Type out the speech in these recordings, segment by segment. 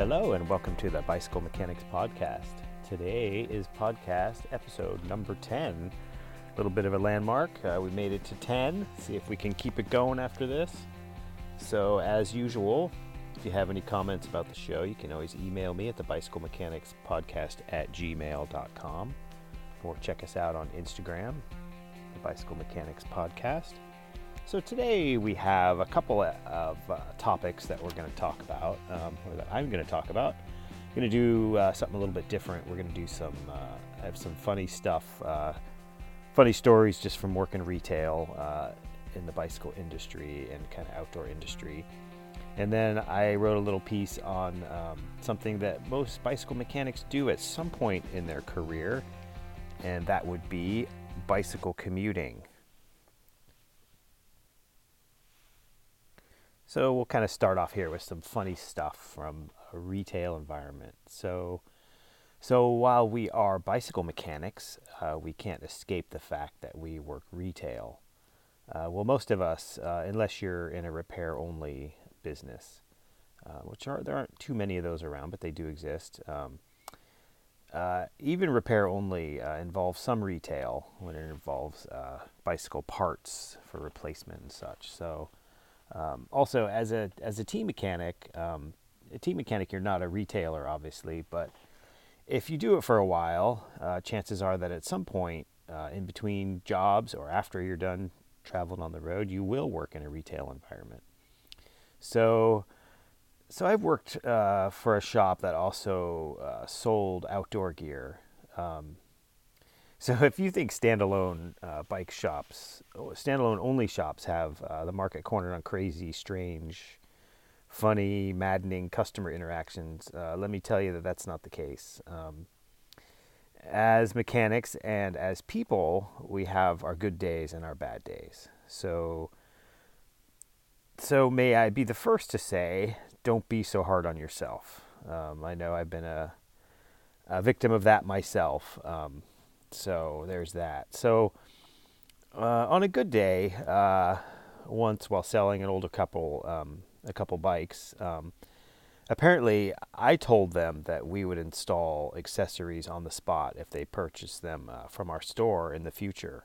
Hello, and welcome to the Bicycle Mechanics Podcast. Today is podcast episode number 10. A little bit of a landmark. Uh, we made it to 10. See if we can keep it going after this. So, as usual, if you have any comments about the show, you can always email me at the Bicycle Mechanics Podcast at gmail.com or check us out on Instagram, the Bicycle Mechanics Podcast. So today we have a couple of uh, topics that we're going to talk about, um, or that I'm going to talk about. We're going to do uh, something a little bit different. We're going to do some, uh, have some funny stuff, uh, funny stories just from working retail uh, in the bicycle industry and kind of outdoor industry. And then I wrote a little piece on um, something that most bicycle mechanics do at some point in their career, and that would be bicycle commuting. So we'll kind of start off here with some funny stuff from a retail environment. So, so while we are bicycle mechanics, uh, we can't escape the fact that we work retail. Uh, well, most of us, uh, unless you're in a repair-only business, uh, which are there aren't too many of those around, but they do exist. Um, uh, even repair only uh, involves some retail when it involves bicycle parts for replacement and such. So um, also, as a as a team mechanic, um, a team mechanic, you're not a retailer, obviously, but if you do it for a while, uh, chances are that at some point uh, in between jobs or after you're done traveling on the road, you will work in a retail environment. So, so I've worked uh, for a shop that also uh, sold outdoor gear. Um, so if you think standalone uh, bike shops, oh, standalone only shops have uh, the market cornered on crazy, strange, funny, maddening customer interactions, uh, let me tell you that that's not the case. Um, as mechanics and as people, we have our good days and our bad days. So, so may I be the first to say, don't be so hard on yourself. Um, I know I've been a, a victim of that myself. Um, so there's that. So uh, on a good day, uh, once while selling an older couple um, a couple bikes, um, apparently I told them that we would install accessories on the spot if they purchased them uh, from our store in the future.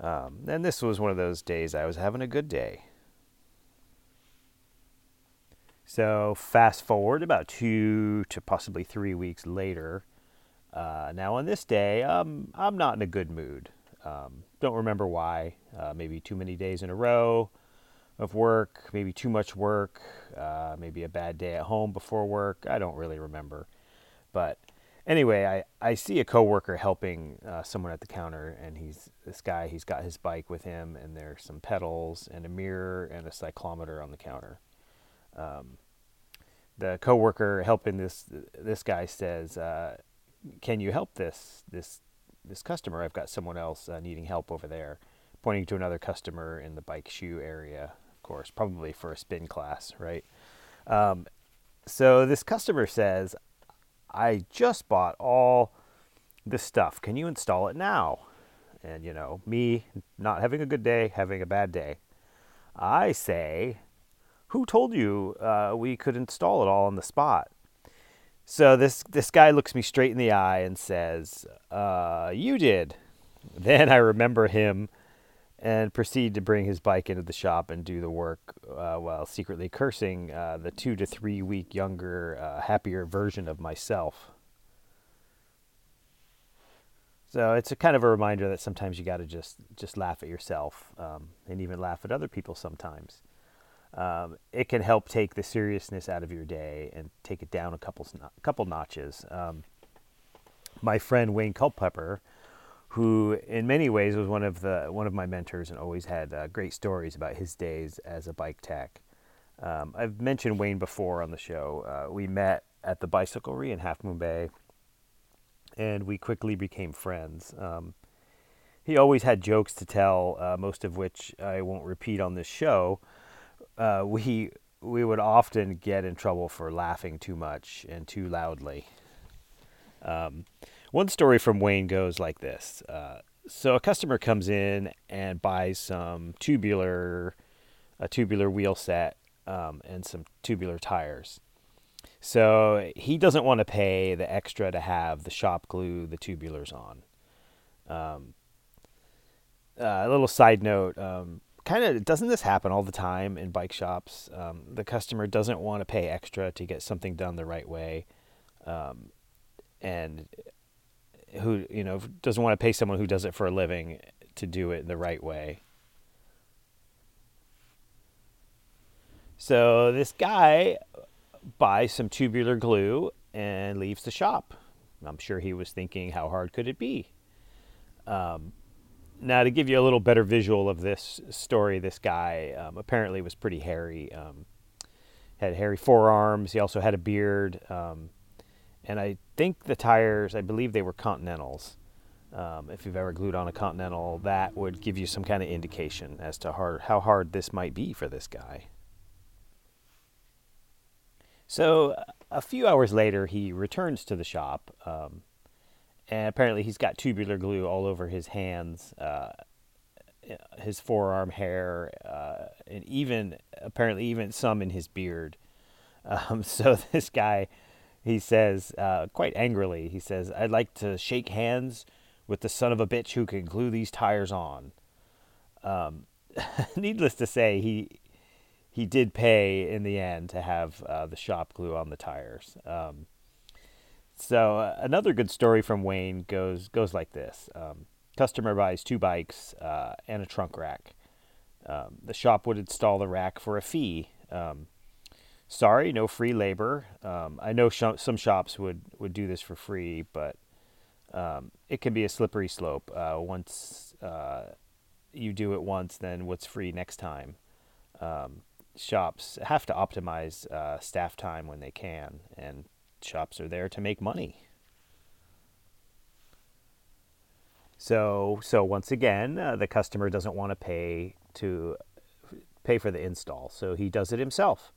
Um, and this was one of those days I was having a good day. So fast forward about two to possibly three weeks later. Uh, now, on this day, um, I'm not in a good mood. Um, don't remember why. Uh, maybe too many days in a row of work, maybe too much work, uh, maybe a bad day at home before work. I don't really remember. But anyway, I, I see a coworker helping uh, someone at the counter, and he's this guy. He's got his bike with him, and there's some pedals and a mirror and a cyclometer on the counter. Um, the coworker helping this this guy says uh, can you help this this this customer? I've got someone else uh, needing help over there, pointing to another customer in the bike shoe area, of course, probably for a spin class, right? Um, so this customer says, "I just bought all this stuff. Can you install it now?" And you know, me not having a good day, having a bad day, I say, "Who told you uh, we could install it all on the spot?" So this this guy looks me straight in the eye and says, uh, "You did." Then I remember him and proceed to bring his bike into the shop and do the work uh, while secretly cursing uh, the two to three week younger, uh, happier version of myself. So it's a kind of a reminder that sometimes you got to just just laugh at yourself um, and even laugh at other people sometimes um, it can help take the seriousness out of your day and take it down a couple couple notches. Um, my friend Wayne Culpepper, who in many ways was one of the one of my mentors and always had uh, great stories about his days as a bike tech. Um, I've mentioned Wayne before on the show. Uh, we met at the Bicyclery in Half Moon Bay, and we quickly became friends. Um, he always had jokes to tell, uh, most of which I won't repeat on this show uh, we we would often get in trouble for laughing too much and too loudly. Um, one story from Wayne goes like this: uh, So a customer comes in and buys some tubular, a tubular wheel set, um, and some tubular tires. So he doesn't want to pay the extra to have the shop glue the tubulars on. Um, uh, a little side note um, kind of doesn't this happen all the time in bike shops? Um, the customer doesn't want to pay extra to get something done the right way. Um, and who you know doesn't want to pay someone who does it for a living to do it the right way. So this guy buys some tubular glue and leaves the shop. I'm sure he was thinking, how hard could it be? Um, now, to give you a little better visual of this story, this guy um, apparently was pretty hairy. Um, had hairy forearms. He also had a beard. Um, and I think the tires, I believe they were Continentals. Um, if you've ever glued on a Continental, that would give you some kind of indication as to hard, how hard this might be for this guy. So a few hours later, he returns to the shop, um, and apparently he's got tubular glue all over his hands, uh, his forearm hair, uh, and even apparently even some in his beard. Um, so this guy he says uh, quite angrily, he says, I'd like to shake hands with the son of a bitch who can glue these tires on. Um, needless to say, he he did pay in the end to have uh, the shop glue on the tires. Um, so uh, another good story from Wayne goes goes like this: um, customer buys two bikes uh, and a trunk rack. Um, the shop would install the rack for a fee. Um, sorry, no free labor. Um, I know sh- some shops would, would do this for free, but um, it can be a slippery slope. Uh, once uh, you do it once, then what's free next time? Um, shops have to optimize uh, staff time when they can, and shops are there to make money. So, so once again, uh, the customer doesn't want to pay to pay for the install, so he does it himself.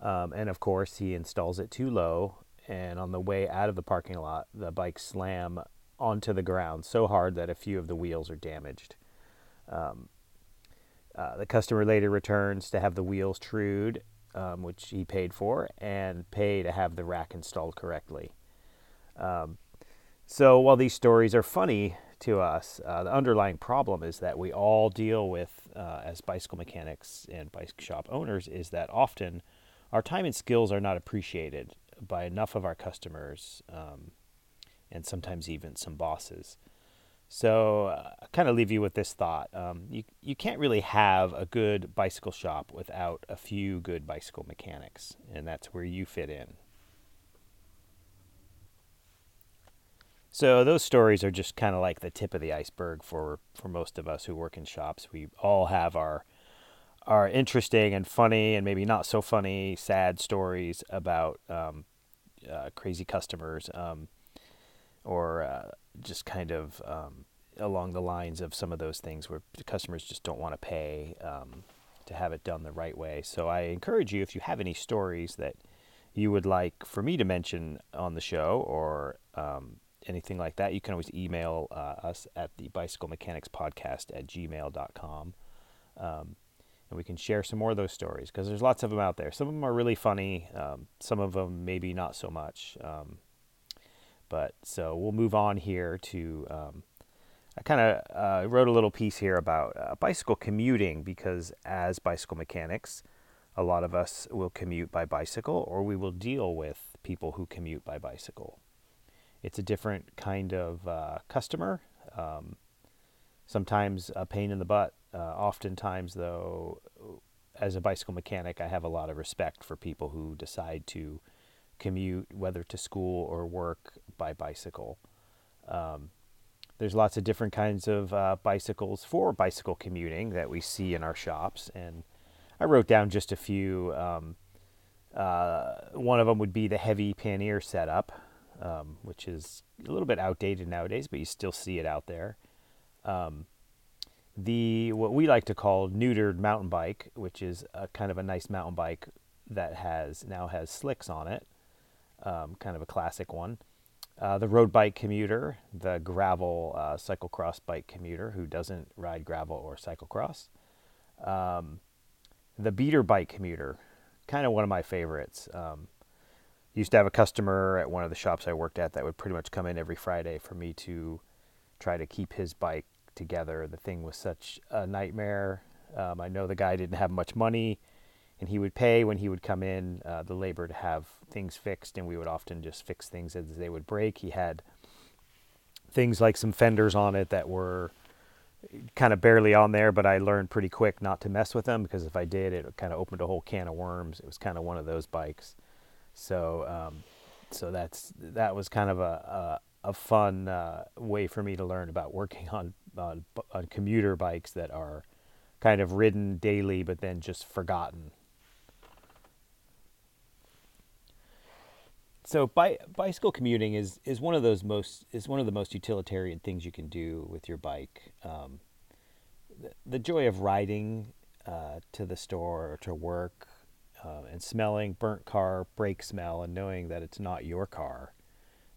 Um, and of course, he installs it too low. And on the way out of the parking lot, the bike slam onto the ground so hard that a few of the wheels are damaged. Um, uh, the customer later returns to have the wheels trued, um, which he paid for, and pay to have the rack installed correctly. Um, so while these stories are funny to us, uh, the underlying problem is that we all deal with, uh, as bicycle mechanics and bike shop owners, is that often our time and skills are not appreciated by enough of our customers um, and sometimes even some bosses. So, uh, kind of leave you with this thought. Um, you, you can't really have a good bicycle shop without a few good bicycle mechanics, and that's where you fit in. So, those stories are just kind of like the tip of the iceberg for, for most of us who work in shops. We all have our our interesting and funny and maybe not so funny, sad stories about um, uh, crazy customers um, or uh, just kind of um, along the lines of some of those things where customers just don't want to pay um, to have it done the right way. So I encourage you, if you have any stories that you would like for me to mention on the show or um, anything like that, you can always email uh, us at the bicycle mechanics podcast at gmail.com. Um, and we can share some more of those stories because there's lots of them out there. Some of them are really funny, um, some of them maybe not so much. Um, but so we'll move on here to. Um, I kind of uh, wrote a little piece here about uh, bicycle commuting because as bicycle mechanics, a lot of us will commute by bicycle or we will deal with people who commute by bicycle. It's a different kind of uh, customer. Um, sometimes a pain in the butt uh, oftentimes, though, as a bicycle mechanic, I have a lot of respect for people who decide to commute, whether to school or work, by bicycle. Um, there's lots of different kinds of uh, bicycles for bicycle commuting that we see in our shops, and I wrote down just a few. Um, uh, one of them would be the heavy pannier setup, um, which is a little bit outdated nowadays, but you still see it out there. Um, the what we like to call neutered mountain bike, which is a kind of a nice mountain bike that has now has slicks on it, um, kind of a classic one. Uh, the road bike commuter, the gravel uh, cyclocross bike commuter who doesn't ride gravel or cyclocross, um, the beater bike commuter, kind of one of my favorites. Um, used to have a customer at one of the shops I worked at that would pretty much come in every Friday for me to try to keep his bike together. The thing was such a nightmare. Um, I know the guy didn't have much money, and he would pay when he would come in uh, the labor to have things fixed, and we would often just fix things as they would break. He had things like some fenders on it that were kind of barely on there, but I learned pretty quick not to mess with them because if I did, it kind of opened a whole can of worms. It was kind of one of those bikes. So, um, so that's that was kind of a a, a fun uh, way for me to learn about working on, on on commuter bikes that are kind of ridden daily, but then just forgotten. So bi- bicycle commuting is, is one of those most is one of the most utilitarian things you can do with your bike. Um, the, the, joy of riding uh, to the store or to work uh, and smelling burnt car brake smell and knowing that it's not your car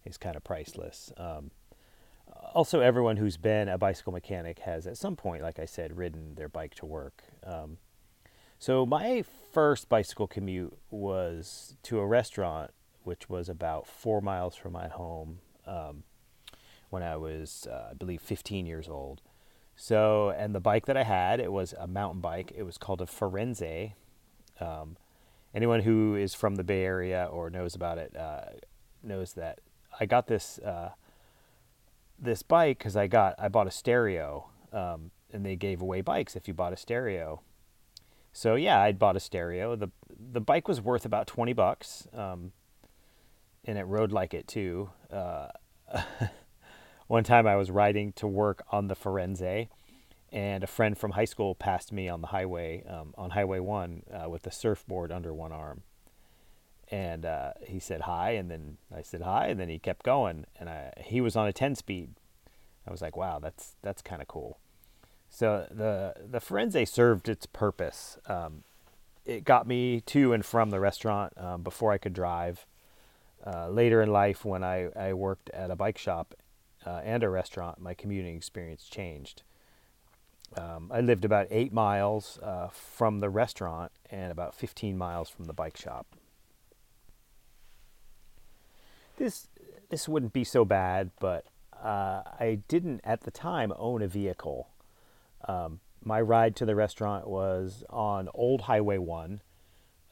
is kind of priceless. Um, also, everyone who's been a bicycle mechanic has at some point, like I said, ridden their bike to work. Um, so my first bicycle commute was to a restaurant which was about four miles from my home um, when I was, uh, I believe, 15 years old. So, and the bike that I had, it was a mountain bike. It was called a Firenze. Um, anyone who is from the Bay Area or knows about it uh, knows that I got this uh, this bike because I got I bought a stereo, um, and they gave away bikes if you bought a stereo. So yeah, I bought a stereo. the The bike was worth about twenty bucks. Um, and it rode like it too. Uh, one time I was riding to work on the Firenze, and a friend from high school passed me on the highway, um, on Highway 1, uh, with a surfboard under one arm. And uh, he said hi, and then I said hi, and then he kept going. And I, he was on a 10 speed. I was like, wow, that's, that's kind of cool. So the, the Firenze served its purpose. Um, it got me to and from the restaurant um, before I could drive. Uh, later in life, when I, I worked at a bike shop uh, and a restaurant, my commuting experience changed. Um, I lived about eight miles uh, from the restaurant and about 15 miles from the bike shop. This this wouldn't be so bad, but uh, I didn't at the time own a vehicle. Um, my ride to the restaurant was on Old Highway One,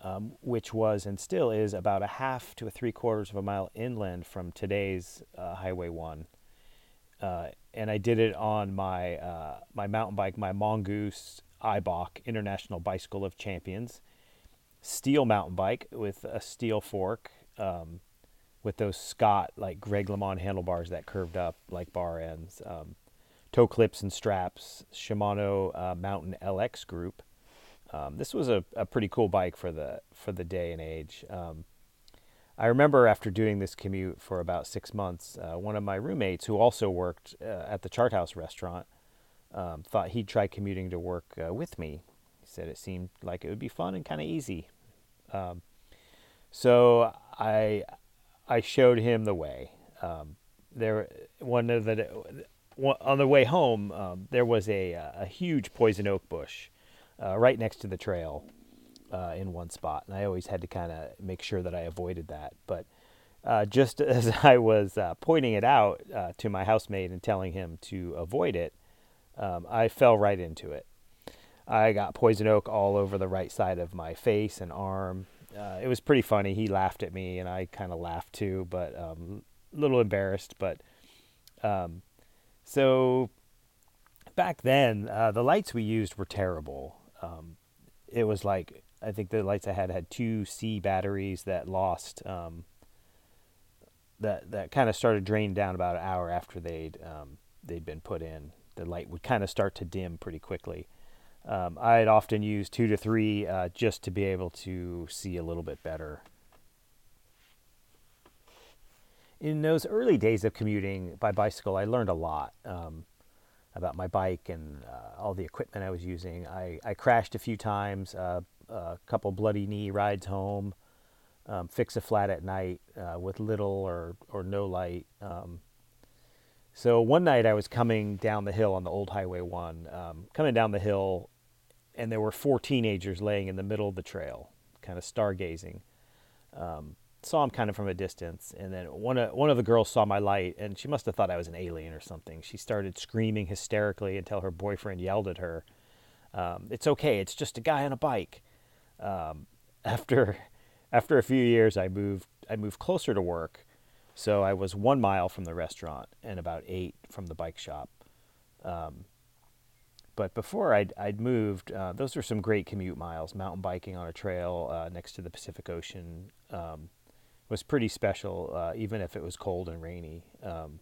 um, which was and still is about a half to a three quarters of a mile inland from today's uh, Highway 1. Uh, and I did it on my, uh, my mountain bike, my Mongoose IBOC International Bicycle of Champions, steel mountain bike with a steel fork, um, with those Scott, like Greg LeMond handlebars that curved up like bar ends, um, toe clips and straps, Shimano uh, Mountain LX group um, this was a, a pretty cool bike for the for the day and age. Um, I remember after doing this commute for about six months, uh, one of my roommates who also worked uh, at the Chart House restaurant um, thought he'd try commuting to work uh, with me. He said it seemed like it would be fun and kind of easy. Um, so I I showed him the way. Um, there one of the on the way home um, there was a a huge poison oak bush uh, right next to the trail uh, in one spot, and I always had to kind of make sure that I avoided that. But uh, just as I was uh, pointing it out uh, to my housemate and telling him to avoid it, um, I fell right into it. I got poison oak all over the right side of my face and arm. Uh, it was pretty funny. He laughed at me, and I kind of laughed too, but um, a little embarrassed. But um, so back then, the lights we used were terrible um, it was like I think the lights I had had two C batteries that lost. Um, that that kind of started draining down about an hour after they'd um, they'd been put in. The light would kind of start to dim pretty quickly. Um, I'd often use two to three uh, just to be able to see a little bit better. In those early days of commuting by bicycle, I learned a lot. Um, about my bike and uh, all the equipment I was using. I, I crashed a few times, uh, a couple bloody knee rides home, um, fix a flat at night uh, with little or, or no light. Um, so one night I was coming down the hill on the old Highway 1, um, coming down the hill, and there were four teenagers laying in the middle of the trail, kind of stargazing. Saw him kind of from a distance, and then one of one of the girls saw my light, and she must have thought I was an alien or something. She started screaming hysterically until her boyfriend yelled at her, um, "It's okay, it's just a guy on a bike." Um, after after a few years, I moved I moved closer to work, so I was one mile from the restaurant and about eight from the bike shop. Um, but before I'd, I'd moved, uh, those were some great commute miles. Mountain biking on a trail uh, next to the Pacific Ocean um, was pretty special, uh, even if it was cold and rainy. Um,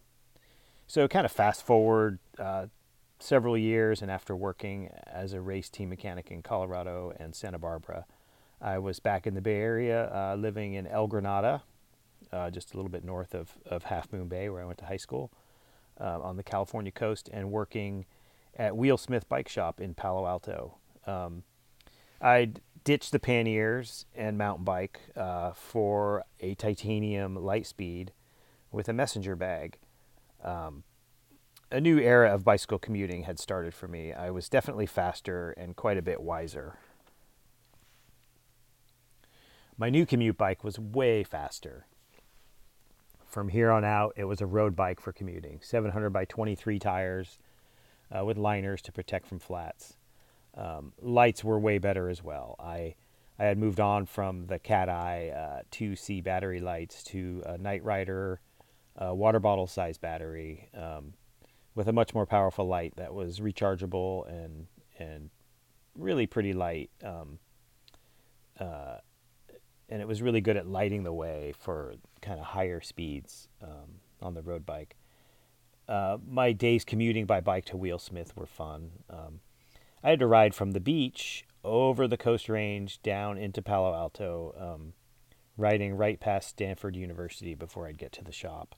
so, kind of fast forward uh, several years, and after working as a race team mechanic in Colorado and Santa Barbara, I was back in the Bay Area uh, living in El Granada, uh, just a little bit north of, of Half Moon Bay, where I went to high school on the California coast, and working at Wheelsmith Bike Shop in Palo Alto. Um, I'd ditched the panniers and mountain bike uh, for a titanium Litespeed with a messenger bag. Um, a new era of bicycle commuting had started for me. I was definitely faster and quite a bit wiser. My new commute bike was way faster. From here on out, it was a road bike for commuting 700 by 23 tires, uh, with liners to protect from flats. Um, lights were way better as well. I I had moved on from the Cat Eye uh, 2C battery lights to a NiteRider uh, water bottle size battery um, with a much more powerful light that was rechargeable and and really pretty light. Um, uh, and it was really good at lighting the way for kind of higher speeds um, on the road bike. Uh, my days commuting by bike to Wheelsmith were fun. Um, I had to ride from the beach over the coast range down into Palo Alto, um, riding right past Stanford University before I'd get to the shop.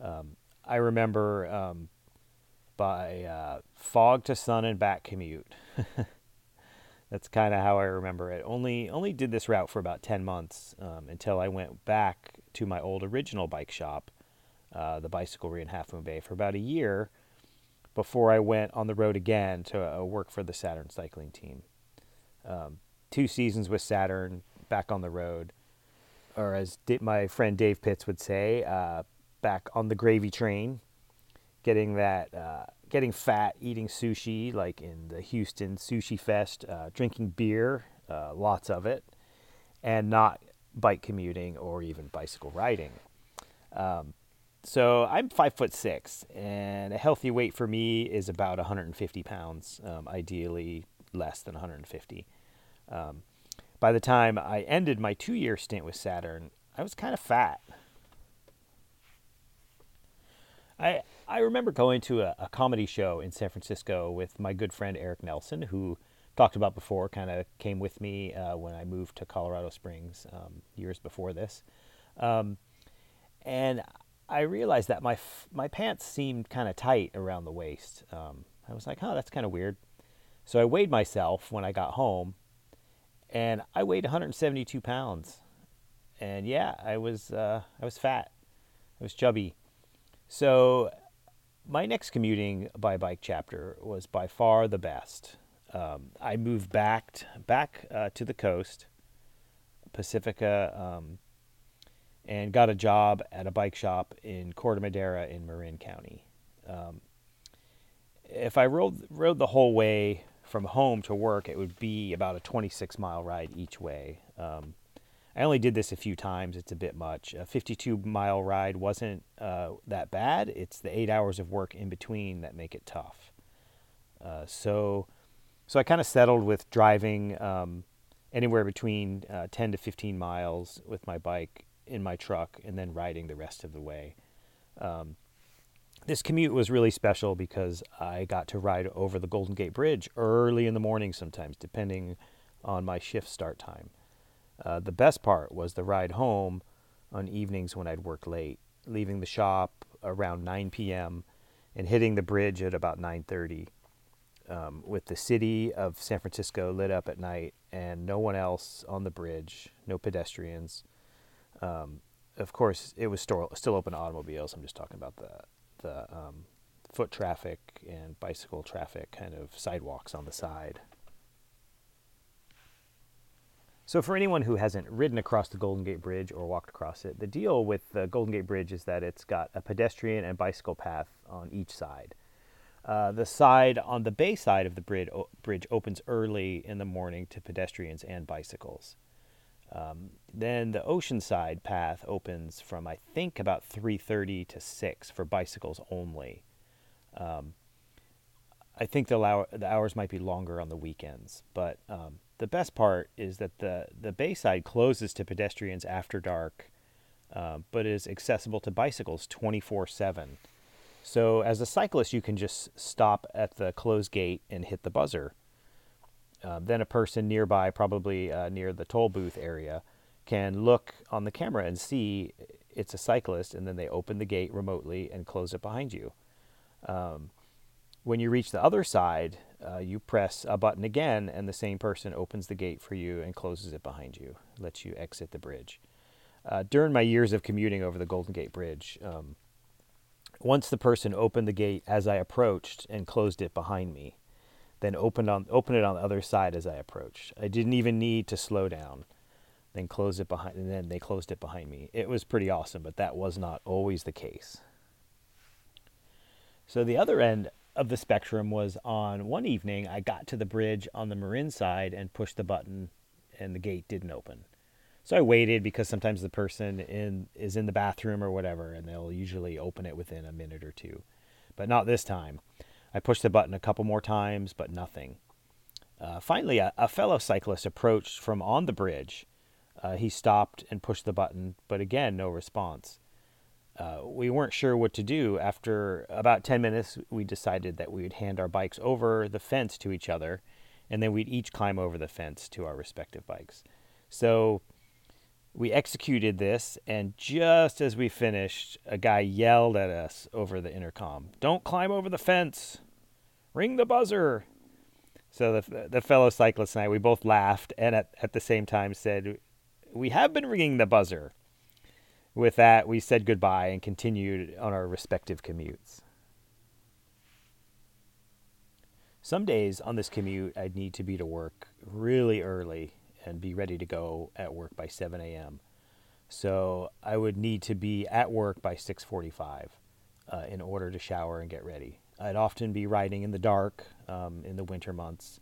Um, I remember um, by uh, fog to sun and back commute. That's kind of how I remember it. Only only did this route for about ten months um, until I went back to my old original bike shop uh, the bicyclery in Half Moon Bay for about a year before I went on the road again to uh, work for the Saturn cycling team. Um, two seasons with Saturn, back on the road, or as my friend Dave Pitts would say, uh, back on the gravy train, getting that, uh, getting fat, eating sushi like in the Houston Sushi Fest, uh, drinking beer, uh, lots of it, and not bike commuting or even bicycle riding. Um, so I'm five foot six, and a healthy weight for me is about 150 pounds, um, ideally less than 150. Um, by the time I ended my two year stint with Saturn, I was kind of fat. I, I remember going to a, a, comedy show in San Francisco with my good friend Eric Nelson, who talked about before, kind of came with me uh, when I moved to Colorado Springs um, years before this. Um, and I realized that my my pants seemed kind of tight around the waist. Um, I was like, "Huh, that's kind of weird." So I weighed myself when I got home, and I weighed 172 pounds. And yeah, I was uh, I was fat. I was chubby. So my next commuting by bike chapter was by far the best. Um, I moved back back uh, to the coast, Pacifica. Um, and got a job at a bike shop in Corte Madera in Marin County. Um, if I rode, rode the whole way from home to work, it would be about a 26 mile ride each way. Um, I only did this a few times. It's a bit much. A 52 mile ride wasn't uh, that bad. It's the eight hours of work in between that make it tough. Uh, so, so I kind of settled with driving um, anywhere between uh, 10 to 15 miles with my bike in my truck and then riding the rest of the way. Um, this commute was really special because I got to ride over the Golden Gate Bridge early in the morning sometimes, depending on my shift start time. Uh, the best part was the ride home on evenings when I'd work late, leaving the shop around 9 p.m. and hitting the bridge at about 9:30. Um, with the city of San Francisco lit up at night and no one else on the bridge, no pedestrians, um, of course, it was still still open to automobiles. I'm just talking about the the um, foot traffic and bicycle traffic, kind of sidewalks on the side. So, for anyone who hasn't ridden across the Golden Gate Bridge or walked across it, the deal with the Golden Gate Bridge is that it's got a pedestrian and bicycle path on each side. Uh, the side on the bay side of the bridge, o- bridge opens early in the morning to pedestrians and bicycles. Um, then the oceanside path opens from I think about 3:30 to 6 for bicycles only. Um, I think the, the hours might be longer on the weekends, but um, the best part is that the the bayside closes to pedestrians after dark, uh, but is accessible to bicycles 24/7. So as a cyclist, you can just stop at the closed gate and hit the buzzer. Uh, then a person nearby, probably uh, near the toll booth area, can look on the camera and see it's a cyclist, and then they open the gate remotely and close it behind you. Um, when you reach the other side, uh, you press a button again, and the same person opens the gate for you and closes it behind you, lets you exit the bridge. Uh, during my years of commuting over the Golden Gate Bridge, um, once the person opened the gate as I approached and closed it behind me, then opened on opened it on the other side as I approached. I didn't even need to slow down. Then close it behind, and then they closed it behind me. It was pretty awesome, but that was not always the case. So the other end of the spectrum was on one evening I got to the bridge on the Marin side and pushed the button and the gate didn't open. So I waited because sometimes the person in is in the bathroom or whatever and they'll usually open it within a minute or two. But not this time. I pushed the button a couple more times but nothing. Uh, finally, a, a, fellow cyclist approached from on the bridge. Uh, he stopped and pushed the button, but again, no response uh, we weren't sure what to do. After about 10 minutes, we decided that we would hand our bikes over the fence to each other, and then we'd each climb over the fence to our respective bikes. So we executed this, and just as we finished, a guy yelled at us over the intercom Don't climb over the fence! Ring the buzzer! So the, the fellow cyclist and I, we both laughed and at, at the same time said, We have been ringing the buzzer with that, we said goodbye and continued on our respective commutes. Some days on this commute, I'd need to be to work really early and be ready to go at work by 7 a.m. So I would need to be at work by 6:45 uh, in order to shower and get ready. I'd often be riding in the dark um, in the winter months,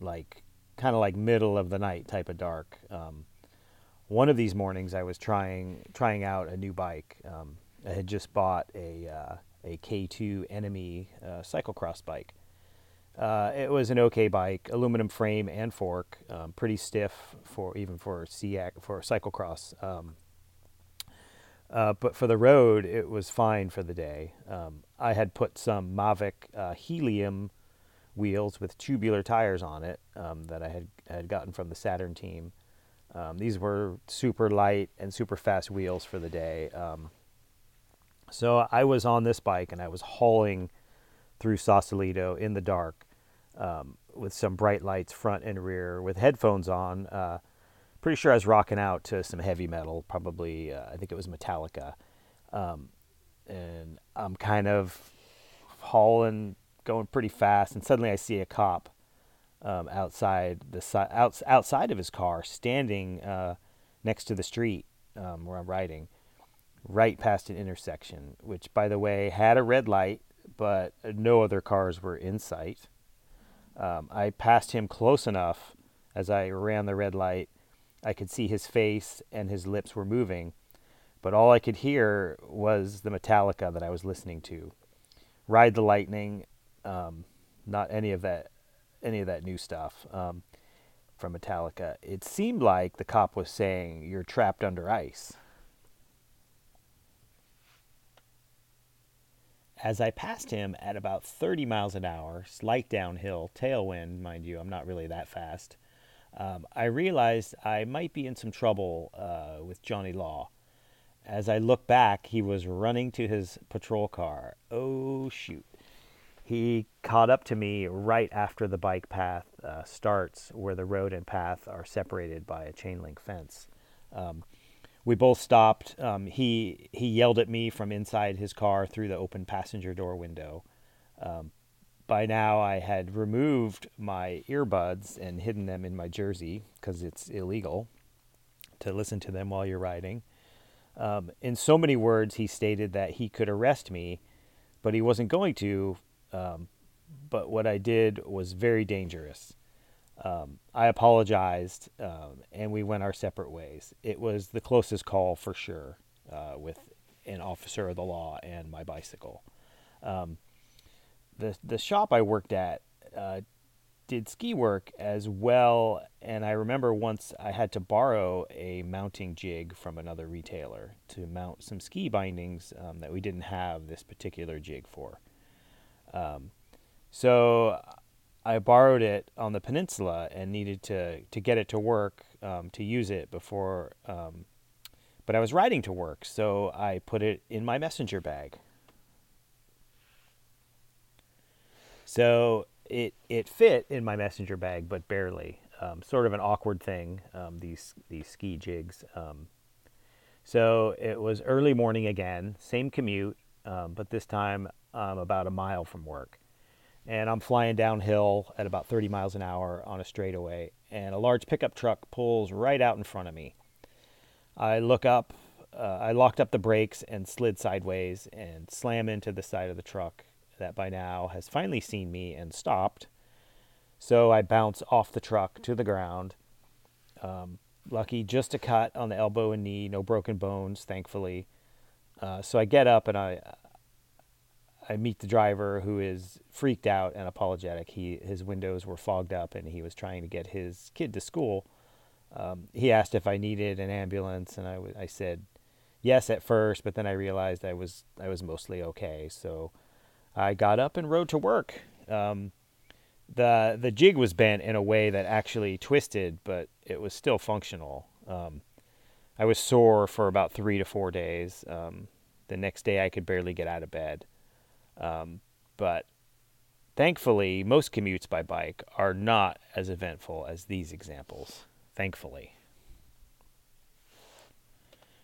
like kind of like middle of the night type of dark. Um, one of these mornings I was trying trying out a new bike. Um, I had just bought a uh, a K2 Enemy uh, cyclocross bike. Uh, it was an okay bike, aluminum frame and fork, um, pretty stiff for even for CX, for cyclocross. Um, uh, but for the road, it was fine for the day. Um, I had put some Mavic uh, Helium wheels with tubular tires on it um, that I had had gotten from the Saturn team. Um, these were super light and super fast wheels for the day. Um, so I was on this bike and I was hauling through Sausalito in the dark um, with some bright lights front and rear with headphones on. Uh, pretty sure I was rocking out to some heavy metal, probably, uh, I think it was Metallica. Um, and I'm kind of hauling, going pretty fast, and suddenly I see a cop um, outside the outs- outside of his car, standing uh, next to the street um, where I'm riding, right past an intersection, which, by the way, had a red light, but no other cars were in sight. Um, I passed him close enough as I ran the red light. I could see his face and his lips were moving, but all I could hear was the Metallica that I was listening to. Ride the Lightning, um, not any of that any of that new stuff um, from Metallica, it seemed like the cop was saying, You're trapped under ice. As I passed him at about 30 miles an hour, slight downhill, tailwind, mind you, I'm not really that fast, um, I realized I might be in some trouble uh, with Johnny Law. As I look back, he was running to his patrol car. Oh, shoot he caught up to me right after the bike path uh, starts, where the road and path are separated by a chain link fence. Um, we both stopped. Um, he he yelled at me from inside his car through the open passenger door window. Um, by now I had removed my earbuds and hidden them in my jersey because it's illegal to listen to them while you're riding. Um, in so many words, he stated that he could arrest me, but he wasn't going to. Um, but what I did was very dangerous. Um, I apologized, um, and we went our separate ways. It was the closest call for sure uh, with an officer of the law and my bicycle. Um, the the shop I worked at uh, did ski work as well, and I remember once I had to borrow a mounting jig from another retailer to mount some ski bindings um, that we didn't have this particular jig for. Um, so I borrowed it on the peninsula and needed to to get it to work um, to use it before. Um, but I was riding to work, so I put it in my messenger bag. So it it fit in my messenger bag, but barely. Um, sort of an awkward thing. Um, these these ski jigs. Um, so it was early morning again, same commute, um, but this time I'm about a mile from work, and I'm flying downhill at about 30 miles an hour on a straightaway, and a large pickup truck pulls right out in front of me. I look up. Uh, I locked up the brakes and slid sideways and slam into the side of the truck that by now has finally seen me and stopped. So I bounce off the truck to the ground. Um, lucky just a cut on the elbow and knee, no broken bones, thankfully. Uh, so I get up and I I meet the driver who is freaked out and apologetic. He his windows were fogged up and he was trying to get his kid to school. Um, he asked if I needed an ambulance and I, w- I said yes at first, but then I realized I was I was mostly okay. So I got up and rode to work. Um, the the jig was bent in a way that actually twisted, but it was still functional. Um, I was sore for about three to four days. Um, the next day, I could barely get out of bed. Um, but thankfully, most commutes by bike are not as eventful as these examples. Thankfully.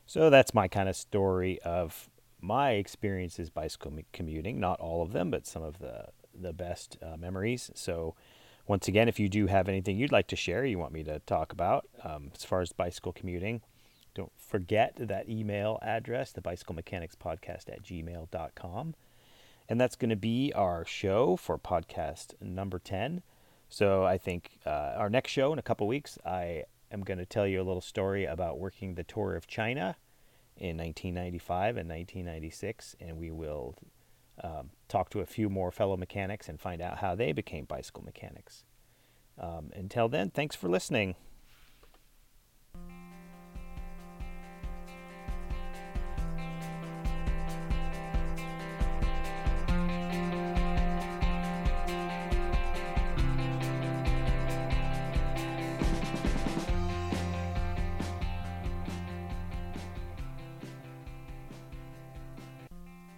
So that's my kind of story of my experiences bicycle commuting, not all of them, but some of the the best uh, memories. So, once again, if you do have anything you'd like to share, you want me to talk about um, as far as bicycle commuting, don't forget that email address, the bicycle mechanics podcast at gmail.com. And that's going to be our show for podcast number 10. So, I think uh, our next show in a couple weeks, I am going to tell you a little story about working the tour of China in 1995 and 1996, and we will um, talk to a few more fellow mechanics and find out how they became bicycle mechanics. Um, until then, thanks for listening.